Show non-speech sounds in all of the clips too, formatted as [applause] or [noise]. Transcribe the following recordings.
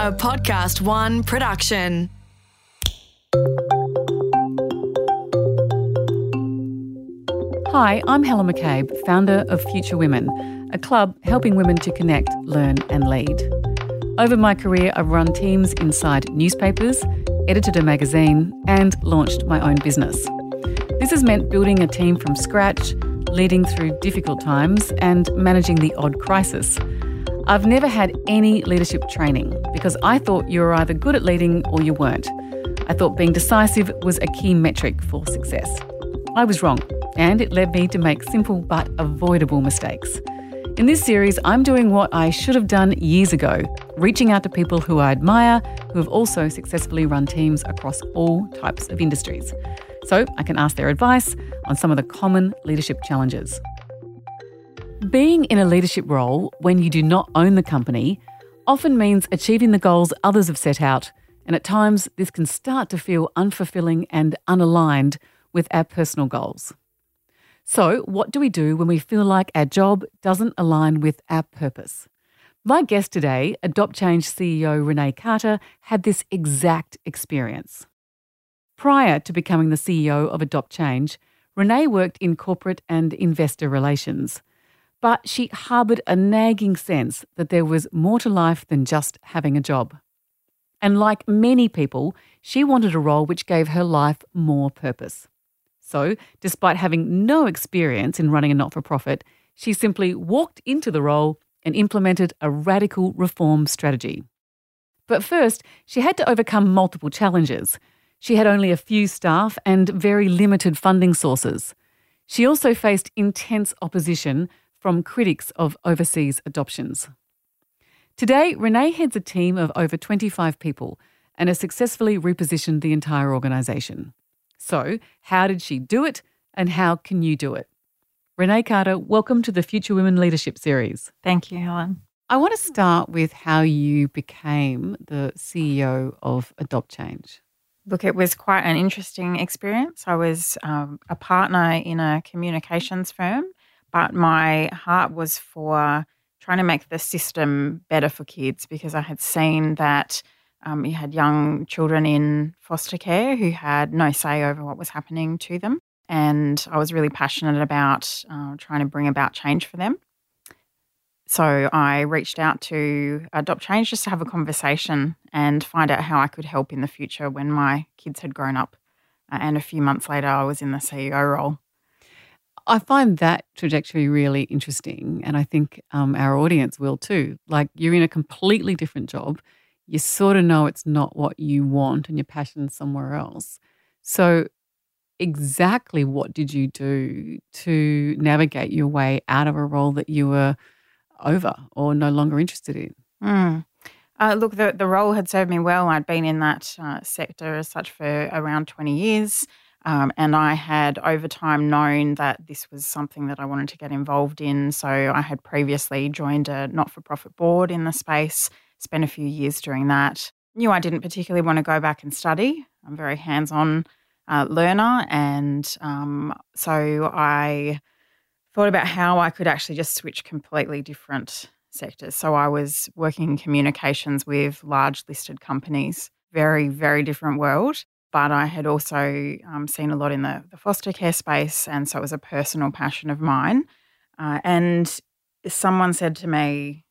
a Podcast One production. Hi, I'm Helen McCabe, founder of Future Women, a club helping women to connect, learn, and lead. Over my career, I've run teams inside newspapers, edited a magazine, and launched my own business. This has meant building a team from scratch, leading through difficult times, and managing the odd crisis. I've never had any leadership training because I thought you were either good at leading or you weren't. I thought being decisive was a key metric for success. I was wrong, and it led me to make simple but avoidable mistakes. In this series, I'm doing what I should have done years ago reaching out to people who I admire who have also successfully run teams across all types of industries. So I can ask their advice on some of the common leadership challenges. Being in a leadership role when you do not own the company often means achieving the goals others have set out, and at times this can start to feel unfulfilling and unaligned with our personal goals. So, what do we do when we feel like our job doesn't align with our purpose? My guest today, Adopt Change CEO Renee Carter, had this exact experience. Prior to becoming the CEO of Adopt Change, Renee worked in corporate and investor relations. But she harboured a nagging sense that there was more to life than just having a job. And like many people, she wanted a role which gave her life more purpose. So, despite having no experience in running a not for profit, she simply walked into the role and implemented a radical reform strategy. But first, she had to overcome multiple challenges. She had only a few staff and very limited funding sources. She also faced intense opposition from critics of overseas adoptions. Today, Renee heads a team of over 25 people and has successfully repositioned the entire organisation. So, how did she do it and how can you do it? Renee Carter, welcome to the Future Women Leadership Series. Thank you, Helen. I want to start with how you became the CEO of Adopt Change. Look, it was quite an interesting experience. I was um, a partner in a communications firm, but my heart was for trying to make the system better for kids because I had seen that um, you had young children in foster care who had no say over what was happening to them. And I was really passionate about uh, trying to bring about change for them. So I reached out to Adopt Change just to have a conversation and find out how I could help in the future when my kids had grown up. Uh, and a few months later, I was in the CEO role. I find that trajectory really interesting. And I think um, our audience will too. Like you're in a completely different job. You sort of know it's not what you want and your passion somewhere else. So, exactly what did you do to navigate your way out of a role that you were over or no longer interested in? Mm. Uh, look, the, the role had served me well. I'd been in that uh, sector as such for around 20 years. Um, and I had over time known that this was something that I wanted to get involved in. So I had previously joined a not for profit board in the space, spent a few years doing that. Knew I didn't particularly want to go back and study. I'm very hands on uh, learner. And um, so I thought about how I could actually just switch completely different sectors. So I was working in communications with large listed companies, very, very different world. But I had also um, seen a lot in the, the, foster care space. And so it was a personal passion of mine. Uh, and someone said to me,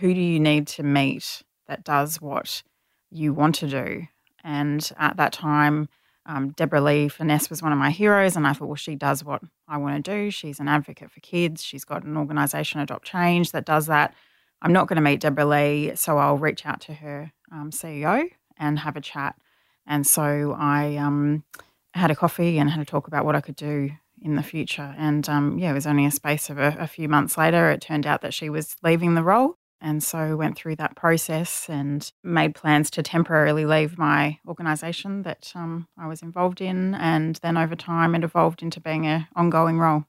Who do you need to meet that does what you want to do? And at that time, um, Deborah Lee Furness was one of my heroes, and I thought, well, she does what I want to do. She's an advocate for kids. She's got an organisation, Adopt Change, that does that. I'm not going to meet Deborah Lee, so I'll reach out to her um, CEO and have a chat. And so I um, had a coffee and had a talk about what I could do in the future. And um, yeah, it was only a space of a, a few months later. It turned out that she was leaving the role. And so went through that process and made plans to temporarily leave my organisation that um, I was involved in. And then over time, it evolved into being an ongoing role.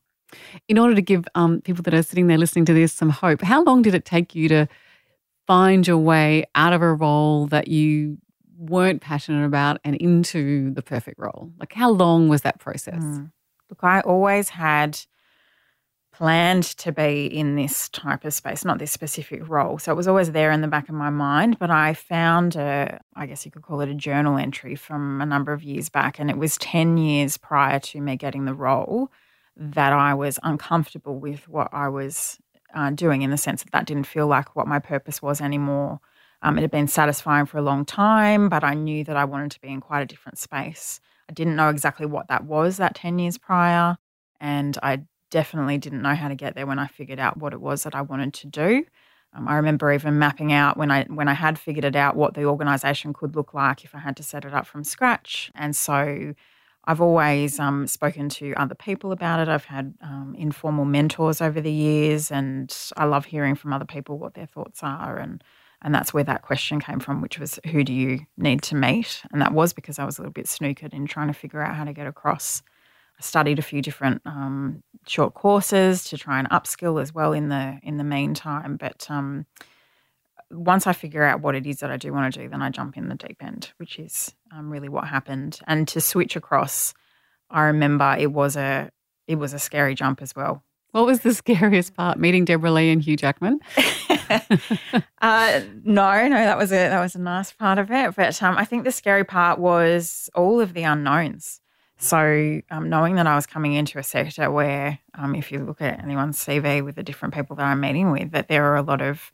In order to give um, people that are sitting there listening to this some hope, how long did it take you to find your way out of a role that you weren't passionate about and into the perfect role? Like, how long was that process? Mm. Look, I always had planned to be in this type of space, not this specific role. So it was always there in the back of my mind. But I found a, I guess you could call it a journal entry from a number of years back. And it was 10 years prior to me getting the role that I was uncomfortable with what I was uh, doing in the sense that that didn't feel like what my purpose was anymore. Um, it had been satisfying for a long time, but I knew that I wanted to be in quite a different space. I didn't know exactly what that was that 10 years prior. And I definitely didn't know how to get there when I figured out what it was that I wanted to do. Um, I remember even mapping out when I when I had figured it out what the organisation could look like if I had to set it up from scratch. And so I've always um, spoken to other people about it. I've had um, informal mentors over the years, and I love hearing from other people what their thoughts are. And and that's where that question came from, which was, who do you need to meet? And that was because I was a little bit snookered in trying to figure out how to get across I studied a few different um, short courses to try and upskill as well in the in the meantime. But um, once I figure out what it is that I do want to do, then I jump in the deep end, which is um, really what happened. And to switch across, I remember it was a it was a scary jump as well. What was the scariest part? Meeting Deborah Lee and Hugh Jackman? [laughs] uh, no, no, that was a that was a nice part of it. But um, I think the scary part was all of the unknowns. So, um, knowing that I was coming into a sector where, um, if you look at anyone's CV with the different people that I'm meeting with, that there are a lot of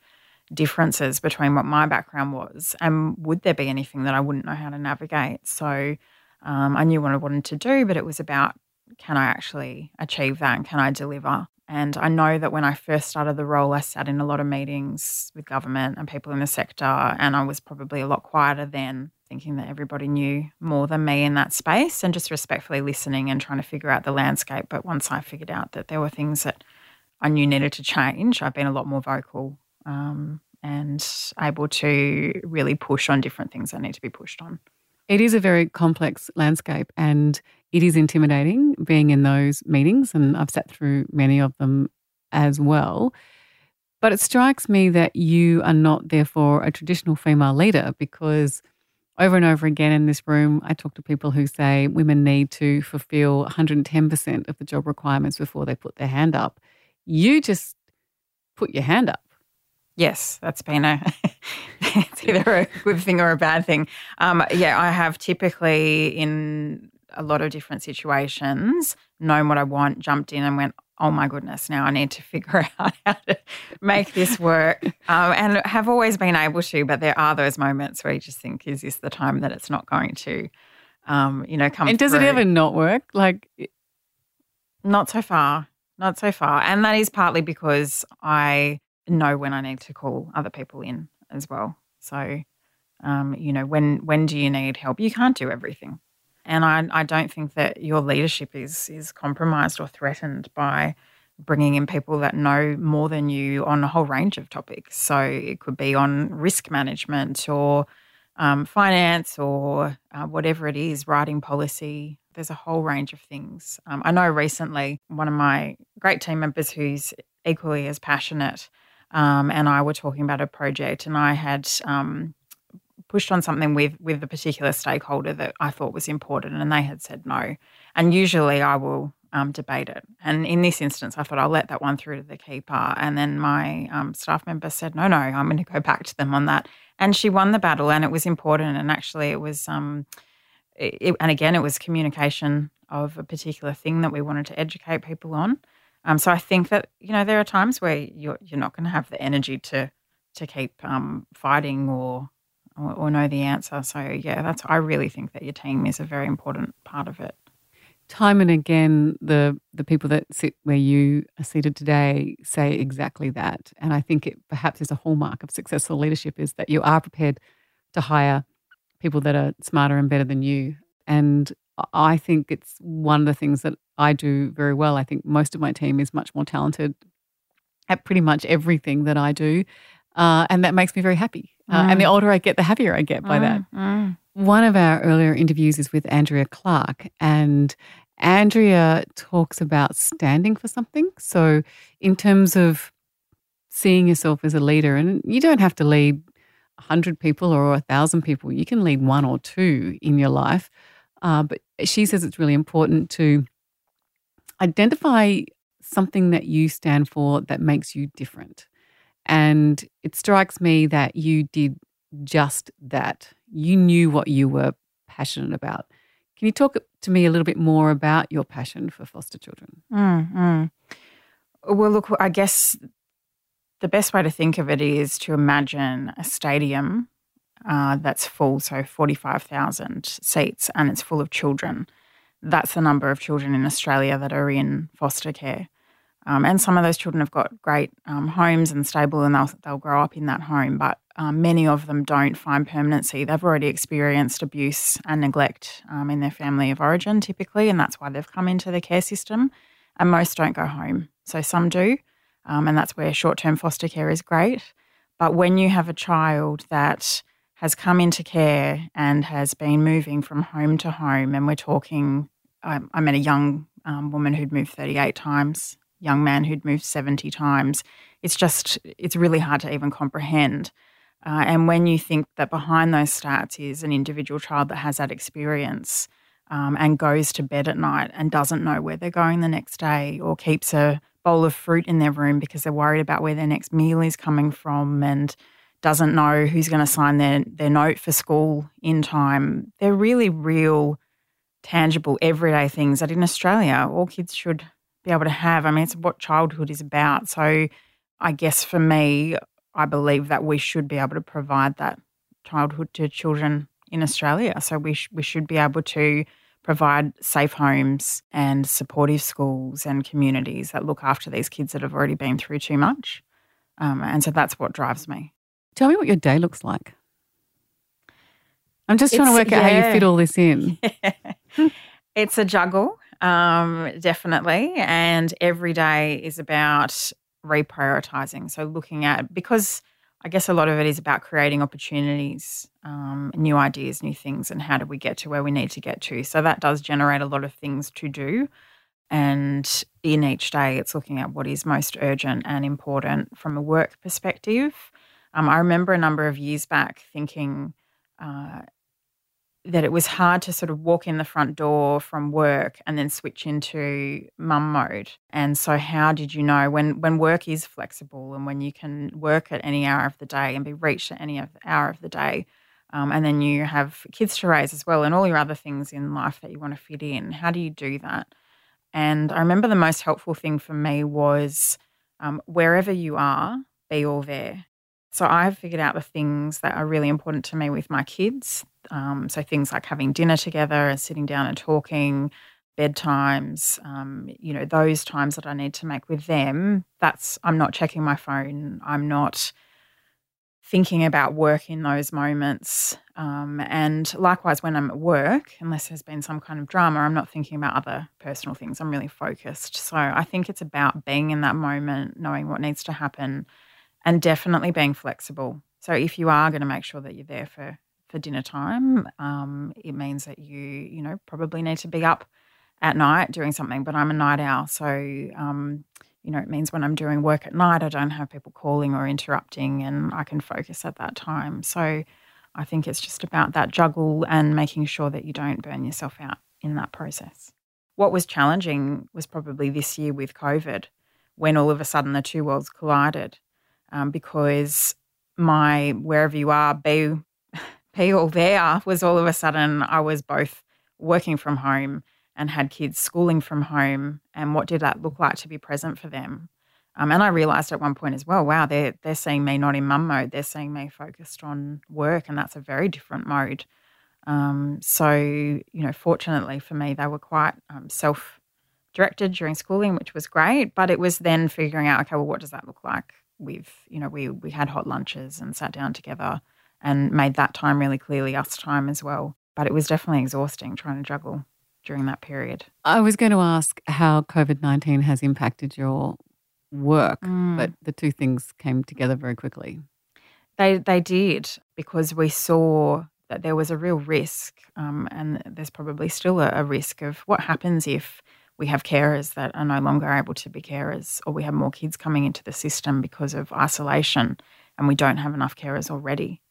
differences between what my background was and would there be anything that I wouldn't know how to navigate. So, um, I knew what I wanted to do, but it was about can I actually achieve that and can I deliver? And I know that when I first started the role, I sat in a lot of meetings with government and people in the sector, and I was probably a lot quieter then thinking that everybody knew more than me in that space and just respectfully listening and trying to figure out the landscape. But once I figured out that there were things that I knew needed to change, I've been a lot more vocal um, and able to really push on different things that need to be pushed on. It is a very complex landscape and it is intimidating being in those meetings. And I've sat through many of them as well. But it strikes me that you are not, therefore, a traditional female leader because over and over again in this room, I talk to people who say women need to fulfill 110% of the job requirements before they put their hand up. You just put your hand up. Yes, that's been a [laughs] it's either a good thing or a bad thing. Um, yeah, I have typically in a lot of different situations known what I want, jumped in and went, oh my goodness, now I need to figure [laughs] out how to make this work. Um, and have always been able to, but there are those moments where you just think, is this the time that it's not going to, um, you know, come And does through? it ever not work? Like, not so far, not so far. And that is partly because I know when I need to call other people in as well. So, um, you know, when when do you need help? You can't do everything. And I, I don't think that your leadership is is compromised or threatened by bringing in people that know more than you on a whole range of topics. So it could be on risk management or um, finance or uh, whatever it is, writing policy. There's a whole range of things. Um, I know recently one of my great team members who's equally as passionate um, and I were talking about a project, and I had um, pushed on something with with a particular stakeholder that I thought was important, and they had said no. And usually, I will um, debate it. And in this instance, I thought I'll let that one through to the keeper. And then my um, staff member said, no, no, I'm going to go back to them on that. And she won the battle, and it was important. And actually, it was, um, it, and again, it was communication of a particular thing that we wanted to educate people on. Um, so I think that you know there are times where you're you're not going to have the energy to to keep um, fighting or, or, know the answer. So yeah, that's I really think that your team is a very important part of it. Time and again, the the people that sit where you are seated today say exactly that, and I think it perhaps is a hallmark of successful leadership is that you are prepared to hire people that are smarter and better than you. And I think it's one of the things that I do very well. I think most of my team is much more talented at pretty much everything that I do. Uh, and that makes me very happy. Uh, mm. And the mm. older I get, the happier I get by mm, that. Mm. One of our earlier interviews is with Andrea Clark, and Andrea talks about standing for something. So, in terms of seeing yourself as a leader, and you don't have to lead 100 people or 1,000 people, you can lead one or two in your life. Uh, but she says it's really important to identify something that you stand for that makes you different. And it strikes me that you did just that. You knew what you were passionate about. Can you talk to me a little bit more about your passion for foster children? Mm, Well, look, I guess the best way to think of it is to imagine a stadium uh, that's full, so 45,000 seats, and it's full of children. That's the number of children in Australia that are in foster care. Um, and some of those children have got great um, homes and stable, and they'll, they'll grow up in that home. But um, many of them don't find permanency. They've already experienced abuse and neglect um, in their family of origin, typically, and that's why they've come into the care system. And most don't go home. So some do, um, and that's where short term foster care is great. But when you have a child that has come into care and has been moving from home to home, and we're talking, I, I met a young um, woman who'd moved 38 times young man who'd moved 70 times. It's just, it's really hard to even comprehend. Uh, and when you think that behind those stats is an individual child that has that experience um, and goes to bed at night and doesn't know where they're going the next day or keeps a bowl of fruit in their room because they're worried about where their next meal is coming from and doesn't know who's going to sign their, their note for school in time, they're really real, tangible, everyday things that in Australia all kids should be able to have. I mean, it's what childhood is about. So I guess for me, I believe that we should be able to provide that childhood to children in Australia. So we, sh- we should be able to provide safe homes and supportive schools and communities that look after these kids that have already been through too much. Um, and so that's what drives me. Tell me what your day looks like. I'm just trying it's, to work out yeah. how you fit all this in. [laughs] it's a juggle. Um, definitely. And every day is about reprioritizing. So looking at, because I guess a lot of it is about creating opportunities, um, new ideas, new things, and how do we get to where we need to get to. So that does generate a lot of things to do. And in each day, it's looking at what is most urgent and important from a work perspective. Um, I remember a number of years back thinking, uh, that it was hard to sort of walk in the front door from work and then switch into mum mode. And so how did you know when when work is flexible and when you can work at any hour of the day and be reached at any hour of the day, um, and then you have kids to raise as well and all your other things in life that you want to fit in. How do you do that? And I remember the most helpful thing for me was um, wherever you are, be all there. So I've figured out the things that are really important to me with my kids. Um, so things like having dinner together and sitting down and talking, bedtimes, um, you know, those times that I need to make with them. That's I'm not checking my phone. I'm not thinking about work in those moments. Um, and likewise, when I'm at work, unless there's been some kind of drama, I'm not thinking about other personal things. I'm really focused. So I think it's about being in that moment, knowing what needs to happen and definitely being flexible. So if you are going to make sure that you're there for for dinner time, um, it means that you you know probably need to be up at night doing something. But I'm a night owl, so um, you know it means when I'm doing work at night, I don't have people calling or interrupting, and I can focus at that time. So I think it's just about that juggle and making sure that you don't burn yourself out in that process. What was challenging was probably this year with COVID, when all of a sudden the two worlds collided um, because my wherever you are, be, [laughs] be all there was all of a sudden I was both working from home and had kids schooling from home. And what did that look like to be present for them? Um, and I realized at one point as well, wow, they're, they're seeing me not in mum mode, they're seeing me focused on work, and that's a very different mode. Um, so, you know, fortunately for me, they were quite um, self directed during schooling, which was great. But it was then figuring out, okay, well, what does that look like we've you know we we had hot lunches and sat down together and made that time really clearly us time as well. But it was definitely exhausting trying to juggle during that period. I was going to ask how covid-19 has impacted your work mm. but the two things came together very quickly. They they did because we saw that there was a real risk um, and there's probably still a, a risk of what happens if we have carers that are no longer able to be carers, or we have more kids coming into the system because of isolation and we don't have enough carers already.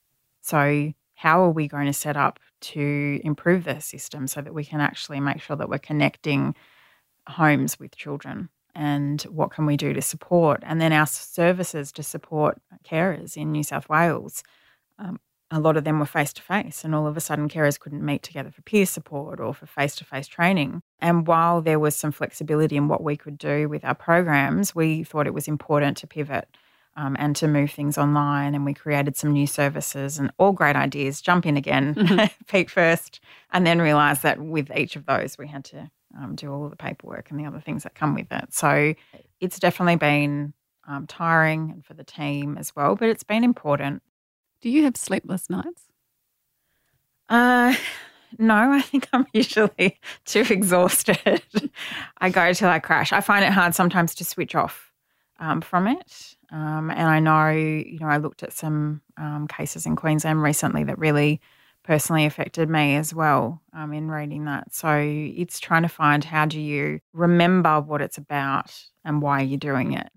So, how are we going to set up to improve the system so that we can actually make sure that we're connecting homes with children? and what can we do to support? And then our services to support carers in New South Wales. Um, a lot of them were face to face, and all of a sudden, carers couldn't meet together for peer support or for face to face training. And while there was some flexibility in what we could do with our programs, we thought it was important to pivot um, and to move things online. And we created some new services and all great ideas. Jump in again, mm-hmm. [laughs] peak first, and then realize that with each of those, we had to um, do all the paperwork and the other things that come with it. So it's definitely been um, tiring and for the team as well, but it's been important. Do you have sleepless nights? Uh, no, I think I'm usually [laughs] too exhausted. I go till I crash. I find it hard sometimes to switch off um, from it. Um, and I know, you know, I looked at some um, cases in Queensland recently that really personally affected me as well um, in reading that. So it's trying to find how do you remember what it's about and why you're doing it.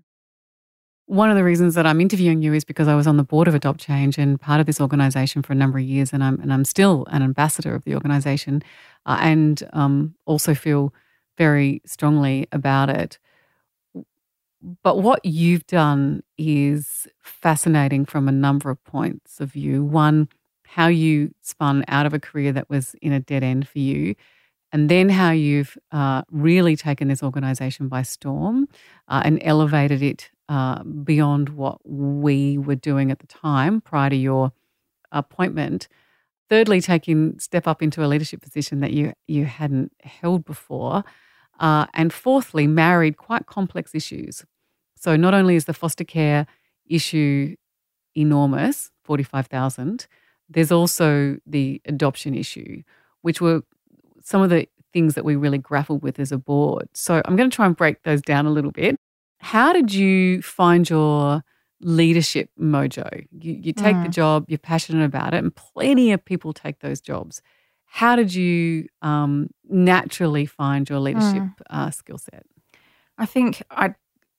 One of the reasons that I'm interviewing you is because I was on the board of Adopt Change and part of this organisation for a number of years, and I'm and I'm still an ambassador of the organisation, uh, and um, also feel very strongly about it. But what you've done is fascinating from a number of points of view. One, how you spun out of a career that was in a dead end for you, and then how you've uh, really taken this organization by storm uh, and elevated it uh, beyond what we were doing at the time prior to your appointment. Thirdly, taking step up into a leadership position that you you hadn't held before, uh, and fourthly, married quite complex issues. So not only is the foster care issue enormous, forty five thousand there's also the adoption issue, which were some of the things that we really grappled with as a board. So I'm going to try and break those down a little bit. How did you find your leadership mojo? You, you take mm. the job, you're passionate about it, and plenty of people take those jobs. How did you um, naturally find your leadership mm. uh, skill set? I think I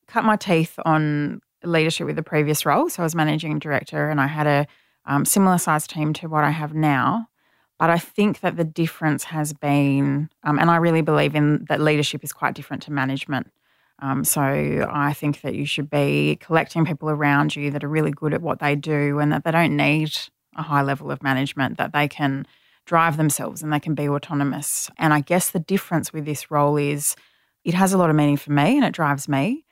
cut my teeth on leadership with the previous role. So I was managing director and I had a um, similar sized team to what I have now. But I think that the difference has been, um, and I really believe in that leadership is quite different to management. Um, so I think that you should be collecting people around you that are really good at what they do and that they don't need a high level of management, that they can drive themselves and they can be autonomous. And I guess the difference with this role is it has a lot of meaning for me and it drives me.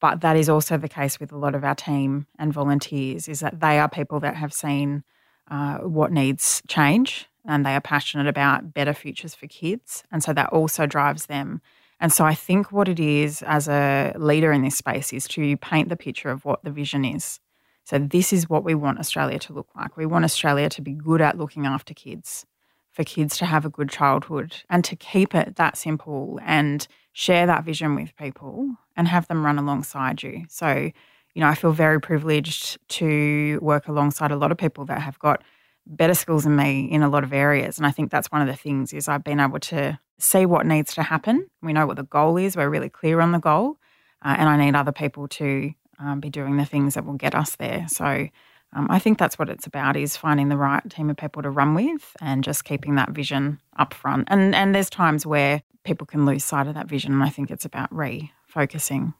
But that is also the case with a lot of our team and volunteers, is that they are people that have seen uh, what needs change and they are passionate about better futures for kids. And so that also drives them. And so I think what it is as a leader in this space is to paint the picture of what the vision is. So this is what we want Australia to look like. We want Australia to be good at looking after kids, for kids to have a good childhood and to keep it that simple and share that vision with people and have them run alongside you. So, you know, I feel very privileged to work alongside a lot of people that have got better skills than me in a lot of areas. And I think that's one of the things is I've been able to see what needs to happen. We know what the goal is. We're really clear on the goal. Uh, and I need other people to um, be doing the things that will get us there. So um, I think that's what it's about is finding the right team of people to run with and just keeping that vision up front. And, and there's times where people can lose sight of that vision. And I think it's about refocusing.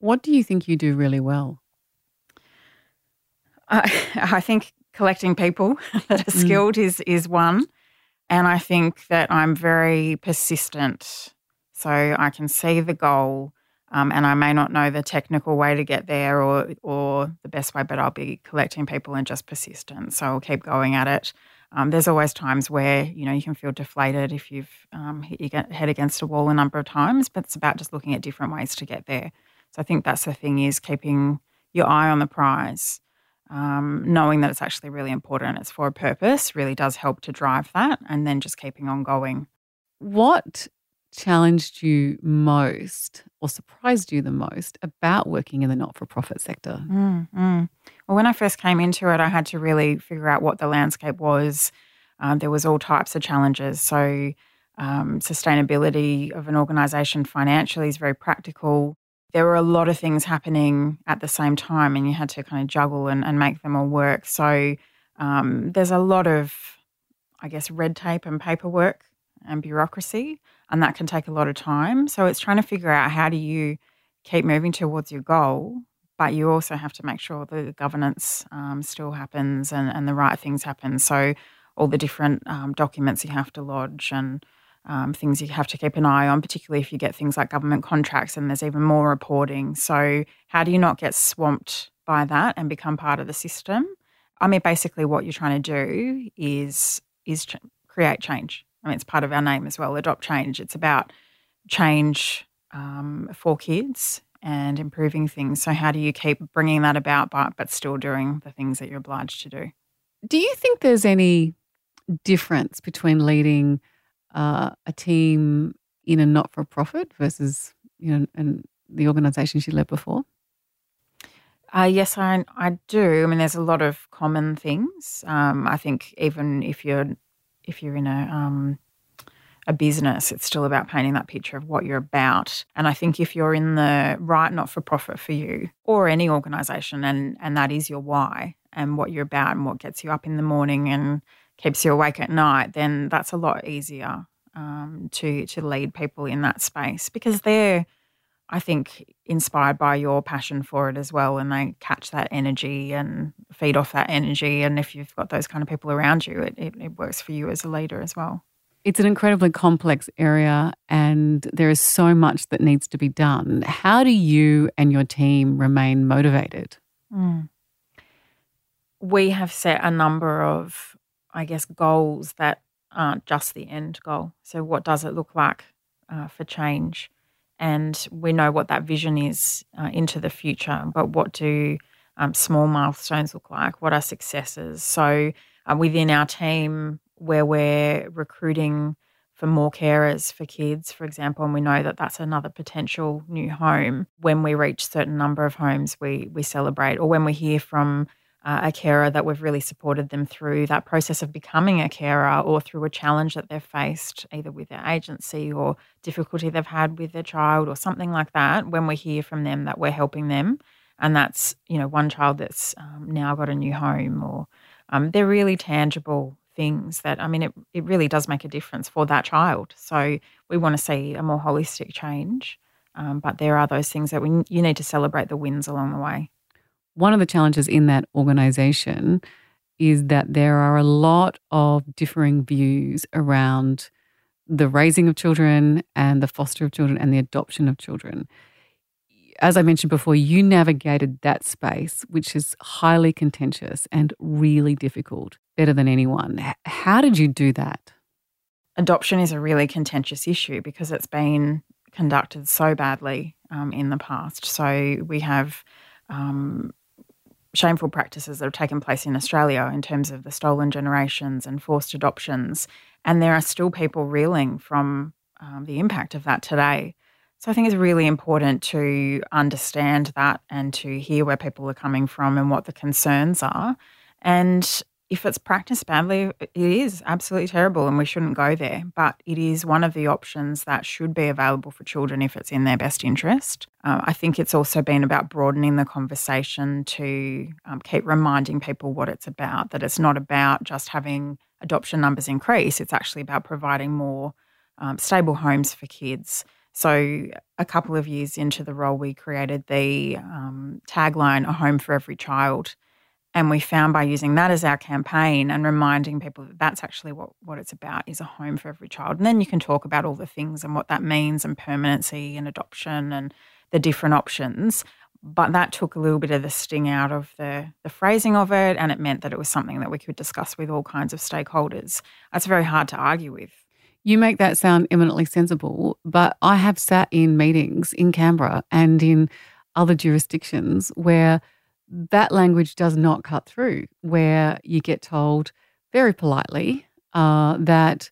What do you think you do really well? I, [laughs] I think collecting people [laughs] that are mm. skilled mm. is is one, and I think that I'm very persistent. So I can see the goal, um, and I may not know the technical way to get there or or the best way, but I'll be collecting people and just persistent. So I'll keep going at it. Um, there's always times where you know you can feel deflated if you've um, hit your head against a wall a number of times, but it's about just looking at different ways to get there. So I think that's the thing is keeping your eye on the prize, um, knowing that it's actually really important, it's for a purpose, really does help to drive that, and then just keeping on going. What challenged you most or surprised you the most about working in the not for profit sector? Mm, mm. Well, when I first came into it, I had to really figure out what the landscape was. Uh, there was all types of challenges. So, um, sustainability of an organisation financially is very practical. There were a lot of things happening at the same time, and you had to kind of juggle and, and make them all work. So, um, there's a lot of, I guess, red tape and paperwork and bureaucracy and that can take a lot of time. So it's trying to figure out how do you keep moving towards your goal, but you also have to make sure the governance um, still happens and, and the right things happen. So, all the different um, documents you have to lodge and um, things you have to keep an eye on, particularly if you get things like government contracts and there's even more reporting. So, how do you not get swamped by that and become part of the system? I mean, basically, what you're trying to do is is ch- create change. I mean, it's part of our name as well. Adopt change. It's about change um, for kids and improving things. So, how do you keep bringing that about, but, but still doing the things that you're obliged to do? Do you think there's any difference between leading uh, a team in a not for profit versus you know and the organisation she led before? Uh, yes, I, I do. I mean, there's a lot of common things. Um, I think even if you're if you're in a um, a business, it's still about painting that picture of what you're about. And I think if you're in the right not for profit for you or any organization and and that is your why and what you're about and what gets you up in the morning and keeps you awake at night, then that's a lot easier um, to to lead people in that space because they're I think inspired by your passion for it as well and they catch that energy and feed off that energy and if you've got those kind of people around you it, it, it works for you as a leader as well it's an incredibly complex area and there is so much that needs to be done. How do you and your team remain motivated? Mm. We have set a number of, I guess, goals that aren't just the end goal. So, what does it look like uh, for change? And we know what that vision is uh, into the future, but what do um, small milestones look like? What are successes? So, uh, within our team, where we're recruiting for more carers for kids, for example, and we know that that's another potential new home. When we reach certain number of homes, we we celebrate, or when we hear from uh, a carer that we've really supported them through that process of becoming a carer, or through a challenge that they've faced, either with their agency or difficulty they've had with their child, or something like that. When we hear from them that we're helping them, and that's you know one child that's um, now got a new home, or um, they're really tangible things that, I mean, it, it really does make a difference for that child. So we want to see a more holistic change. Um, but there are those things that we, you need to celebrate the wins along the way. One of the challenges in that organisation is that there are a lot of differing views around the raising of children and the foster of children and the adoption of children as I mentioned before, you navigated that space, which is highly contentious and really difficult, better than anyone. How did you do that? Adoption is a really contentious issue because it's been conducted so badly um, in the past. So we have um, shameful practices that have taken place in Australia in terms of the stolen generations and forced adoptions. And there are still people reeling from um, the impact of that today. So I think it's really important to understand that and to hear where people are coming from and what the concerns are. And if it's practiced badly, it is absolutely terrible and we shouldn't go there. But it is one of the options that should be available for children if it's in their best interest. Uh, I think it's also been about broadening the conversation to um, keep reminding people what it's about, that it's not about just having adoption numbers increase, it's actually about providing more um, stable homes for kids so, a couple of years into the role, we created the um, tagline, A Home for Every Child. And we found by using that as our campaign and reminding people that that's actually what, what it's about is a home for every child. And then you can talk about all the things and what that means and permanency and adoption and the different options. But that took a little bit of the sting out of the, the phrasing of it. And it meant that it was something that we could discuss with all kinds of stakeholders. That's very hard to argue with. You make that sound eminently sensible, but I have sat in meetings in Canberra and in other jurisdictions where that language does not cut through, where you get told very politely uh, that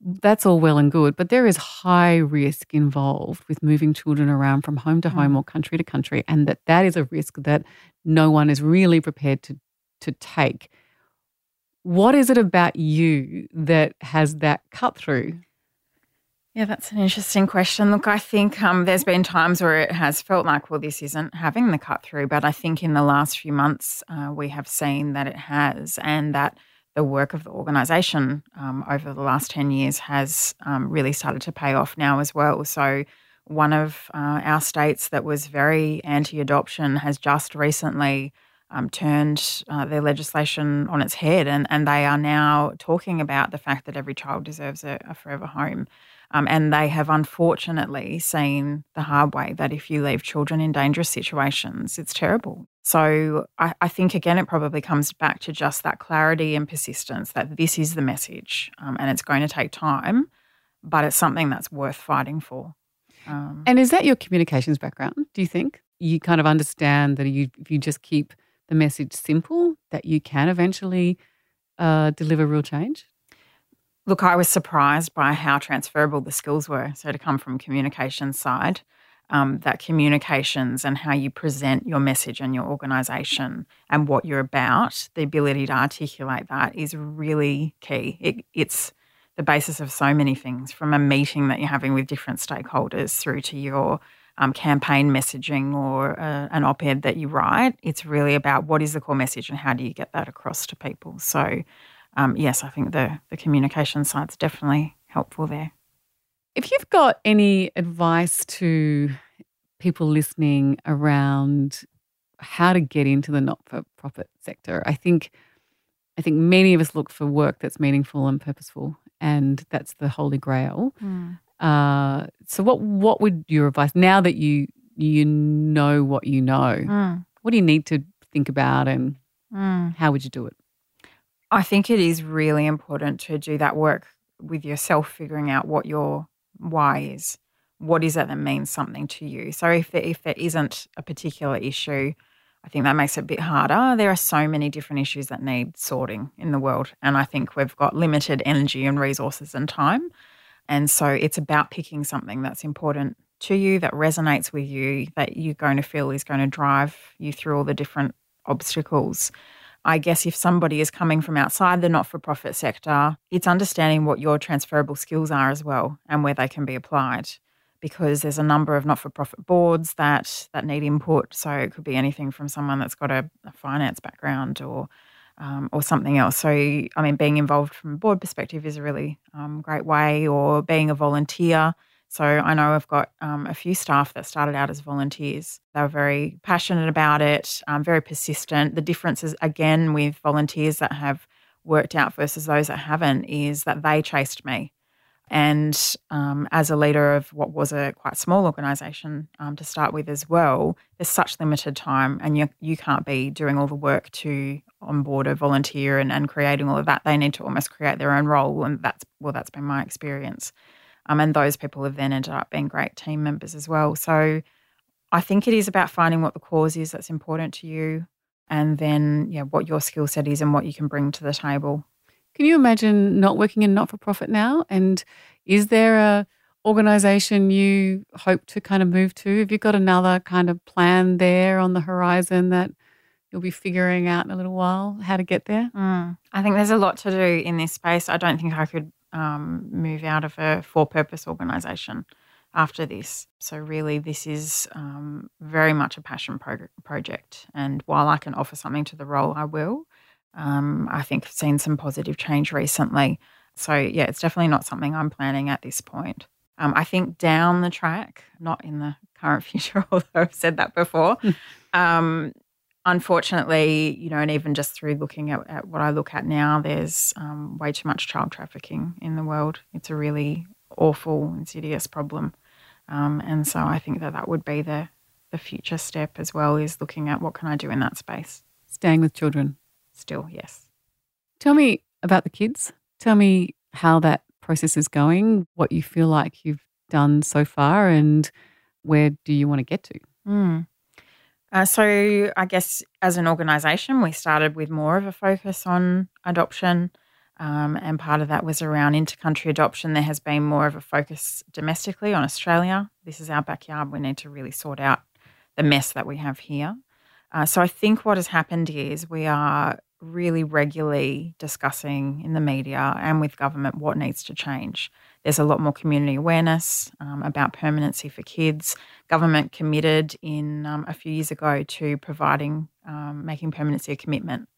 that's all well and good, but there is high risk involved with moving children around from home to home mm. or country to country, and that that is a risk that no one is really prepared to to take. What is it about you that has that cut through? Yeah, that's an interesting question. Look, I think um, there's been times where it has felt like, well, this isn't having the cut through, but I think in the last few months uh, we have seen that it has, and that the work of the organisation um, over the last 10 years has um, really started to pay off now as well. So one of uh, our states that was very anti adoption has just recently um, turned uh, their legislation on its head, and, and they are now talking about the fact that every child deserves a, a forever home. Um, and they have unfortunately seen the hard way that if you leave children in dangerous situations, it's terrible. So I, I think, again, it probably comes back to just that clarity and persistence that this is the message um, and it's going to take time, but it's something that's worth fighting for. Um, and is that your communications background? Do you think you kind of understand that you, if you just keep the message simple, that you can eventually uh, deliver real change? Look, I was surprised by how transferable the skills were. So to come from communication side, um, that communications and how you present your message and your organisation and what you're about, the ability to articulate that is really key. It, it's the basis of so many things from a meeting that you're having with different stakeholders through to your um, campaign messaging or uh, an op ed that you write. It's really about what is the core message and how do you get that across to people. So, um, yes, I think the, the communication side's definitely helpful there. If you've got any advice to people listening around how to get into the not for profit sector, I think I think many of us look for work that's meaningful and purposeful and that's the holy grail. Mm. Uh, so, what what would your advice now that you you know what you know? Mm. What do you need to think about, and mm. how would you do it? I think it is really important to do that work with yourself, figuring out what your why is. What is it that means something to you? So, if there, if there isn't a particular issue, I think that makes it a bit harder. There are so many different issues that need sorting in the world. And I think we've got limited energy and resources and time. And so it's about picking something that's important to you, that resonates with you, that you're going to feel is going to drive you through all the different obstacles. I guess if somebody is coming from outside the not for profit sector, it's understanding what your transferable skills are as well and where they can be applied because there's a number of not-for-profit boards that that need input. So it could be anything from someone that's got a, a finance background or um, or something else. So I mean, being involved from a board perspective is a really um, great way, or being a volunteer. So I know I've got um, a few staff that started out as volunteers. They were very passionate about it, um, very persistent. The difference is again with volunteers that have worked out versus those that haven't is that they chased me. And um, as a leader of what was a quite small organisation um, to start with as well, there's such limited time, and you you can't be doing all the work to onboard a volunteer and, and creating all of that. They need to almost create their own role, and that's well, that's been my experience. Um, and those people have then ended up being great team members as well. So I think it is about finding what the cause is that's important to you, and then yeah, what your skill set is and what you can bring to the table. Can you imagine not working in not for profit now? And is there a organization you hope to kind of move to? Have you got another kind of plan there on the horizon that you'll be figuring out in a little while how to get there? Mm. I think there's a lot to do in this space. I don't think I could um, move out of a for purpose organization after this. So, really, this is um, very much a passion pro- project. And while I can offer something to the role, I will. Um, I think I've seen some positive change recently. So, yeah, it's definitely not something I'm planning at this point. Um, I think down the track, not in the current [laughs] future, although I've said that before, hmm. um, unfortunately, you know, and even just through looking at, at what I look at now, there's um, way too much child trafficking in the world. It's a really awful, insidious problem. Um, and so I think that that would be the, the future step as well is looking at what can I do in that space. Staying with children still, yes. Tell me about the kids. Tell me how that process is going, what you feel like you've done so far, and where do you want to get to? Mm. Uh, so, I guess as an organisation, we started with more of a focus on adoption. Um, and part of that was around intercountry adoption. There has been more of a focus domestically on Australia. This is our backyard. We need to really sort out the mess that we have here. Uh, so I think what has happened is we are really regularly discussing in the media and with government what needs to change. There's a lot more community awareness um, about permanency for kids. Government committed in um, a few years ago to providing, um, making permanency a commitment.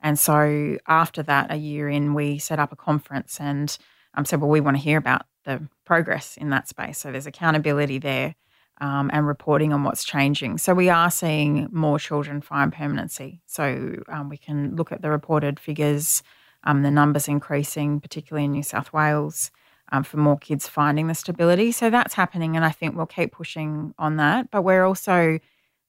And so after that, a year in, we set up a conference and um, said, well, we want to hear about the progress in that space. So there's accountability there um, and reporting on what's changing. So we are seeing more children find permanency. So um, we can look at the reported figures, um, the numbers increasing, particularly in New South Wales, um, for more kids finding the stability. So that's happening, and I think we'll keep pushing on that. But we're also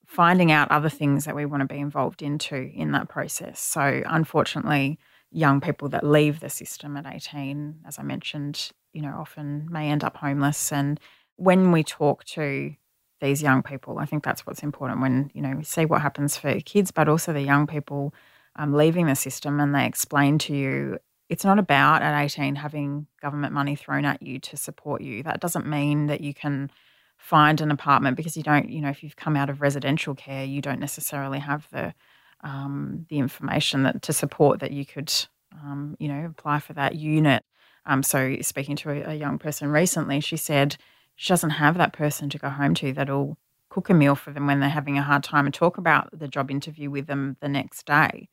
finding out other things that we want to be involved into in that process. So unfortunately, young people that leave the system at 18, as I mentioned, you know, often may end up homeless and when we talk to these young people, I think that's what's important when, you know, we see what happens for kids, but also the young people um, leaving the system and they explain to you it's not about at 18 having government money thrown at you to support you. That doesn't mean that you can find an apartment because you don't, you know, if you've come out of residential care, you don't necessarily have the um, the information that to support that you could, um, you know, apply for that unit. Um, so speaking to a, a young person recently, she said she doesn't have that person to go home to that'll cook a meal for them when they're having a hard time and talk about the job interview with them the next day.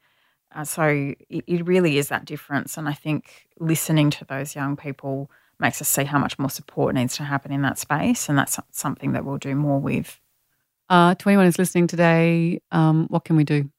Uh, so it, it, really is that difference. And I think listening to those young people makes us see how much more support needs to happen in that space. And that's something that we'll do more with. Uh, to anyone who's listening today, um, what can we do?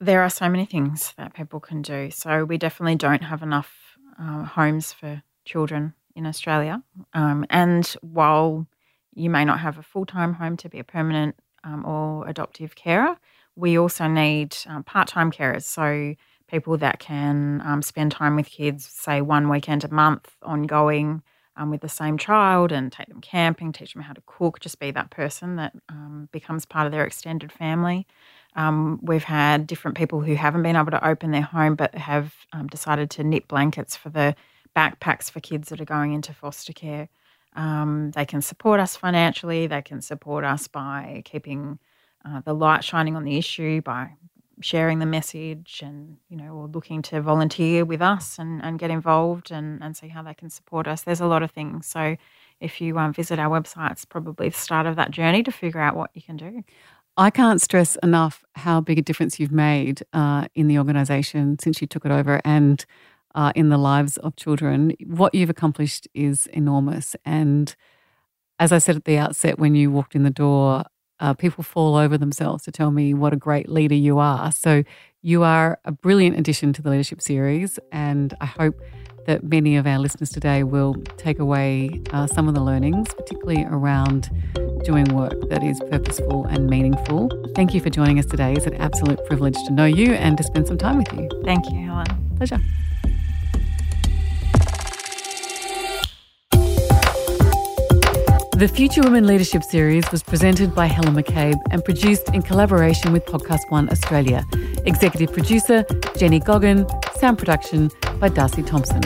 There are so many things that people can do. So we definitely don't have enough uh, homes for children in Australia. Um, and while you may not have a full time home to be a permanent um, or adoptive carer, we also need um, part time carers. So people that can um, spend time with kids, say one weekend a month, ongoing. Um, with the same child and take them camping, teach them how to cook, just be that person that um, becomes part of their extended family. Um, we've had different people who haven't been able to open their home but have um, decided to knit blankets for the backpacks for kids that are going into foster care. Um, they can support us financially. They can support us by keeping uh, the light shining on the issue, by sharing the message, and you know, or looking to volunteer with us and, and get involved and, and see how they can support us. There's a lot of things. So, if you um, visit our website, it's probably the start of that journey to figure out what you can do. I can't stress enough how big a difference you've made uh, in the organisation since you took it over, and uh, in the lives of children. What you've accomplished is enormous. And as I said at the outset, when you walked in the door, uh, people fall over themselves to tell me what a great leader you are. So you are a brilliant addition to the leadership series. And I hope that many of our listeners today will take away uh, some of the learnings, particularly around doing work that is purposeful and meaningful. Thank you for joining us today. It's an absolute privilege to know you and to spend some time with you. Thank you, Helen. Pleasure. The Future Women Leadership Series was presented by Helen McCabe and produced in collaboration with Podcast One Australia. Executive producer Jenny Goggin, sound production by Darcy Thompson.